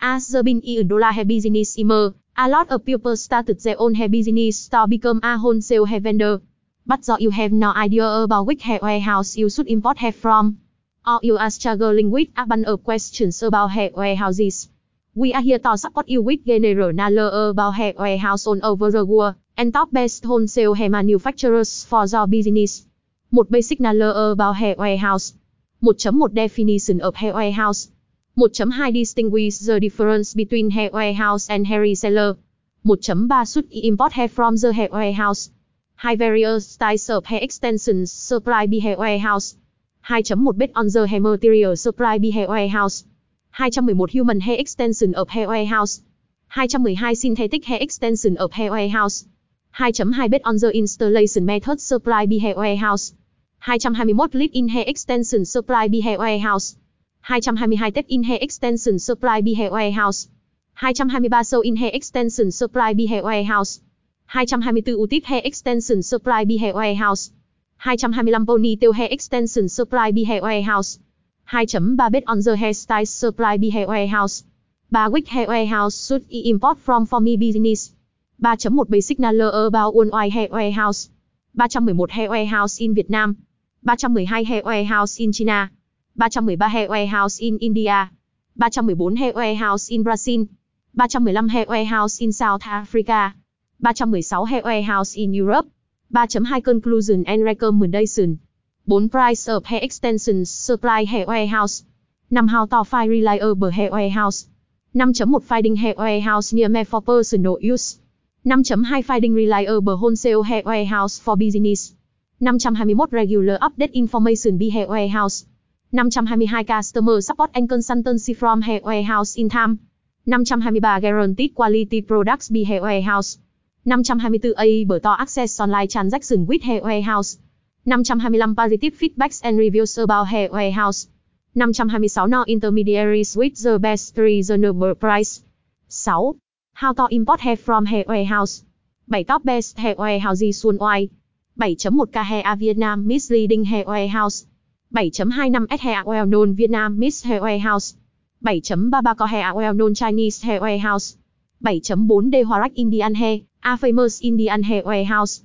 As the bin in dollar hair business immer, a lot of people started their own hair business to become a wholesale hair vendor. But though you have no idea about which hair warehouse you should import hair from, or you are struggling with a bunch of questions about hair warehouses, we are here to support you with general knowledge about hair warehouse all over the world, and top best wholesale hair manufacturers for your business. Một basic knowledge about hair warehouse. 1.1 Definition of hair warehouse. 1.2 Distinguish the difference between hair warehouse and hair reseller. 1.3 Should import hair from the hair warehouse? Hai various styles of hair extensions supply by hair warehouse. 2.1 Based on the hair material supply by hair warehouse. 211 Human hair extension of hair warehouse. 212 Synthetic hair extension of hair warehouse. 2.2 Based on the installation method supply by hair warehouse. 221 Lead-in hair extension supply by hair warehouse. 222 Tech-in hair extension supply by hair warehouse. 223 Sew-in hair extension supply by hair warehouse. 224 Utip hair extension supply by hair warehouse. 225 Ponytail hair extension supply by hair warehouse. 2.3 Bed on the hairstyle supply by hair warehouse. 3 Wick hair warehouse should I e import from for me business? 3.1 Basic knowledge about worldwide hair warehouse. 311 hair warehouse in Việt Nam. 312 hair warehouse in China. 313 hair warehouse in India. 314 hair warehouse in Brazil. 315 hair warehouse in South Africa. 316 hair warehouse in Europe. 3.2 Conclusion and recommendation. 4 Price of hair Extension supply hair warehouse. 5 How to find reliable hair warehouse. 5.1 Finding hair warehouse near me for personal use. 5.2 Finding reliable wholesale hair warehouse for business. 521 Regular update information Be hair warehouse. 522 Customer support and consultancy from hair warehouse in time. 523 Guaranteed quality products by hair warehouse. 524 Able to access online transaction with hair warehouse. 525 Positive feedbacks and reviews about hair warehouse. 526 No intermediaries with the best reasonable price. 6. How to import hair from hair warehouse. 7 Top best hair warehouses worldwide. 7.1 K hair Vietnam misleading hair warehouse. 7.25 S hair well known Vietnam Miss hair warehouse. 7.33 Co hair well known Chinese hair warehouse. 7.4 D Horak Indian hair, a famous Indian hair warehouse.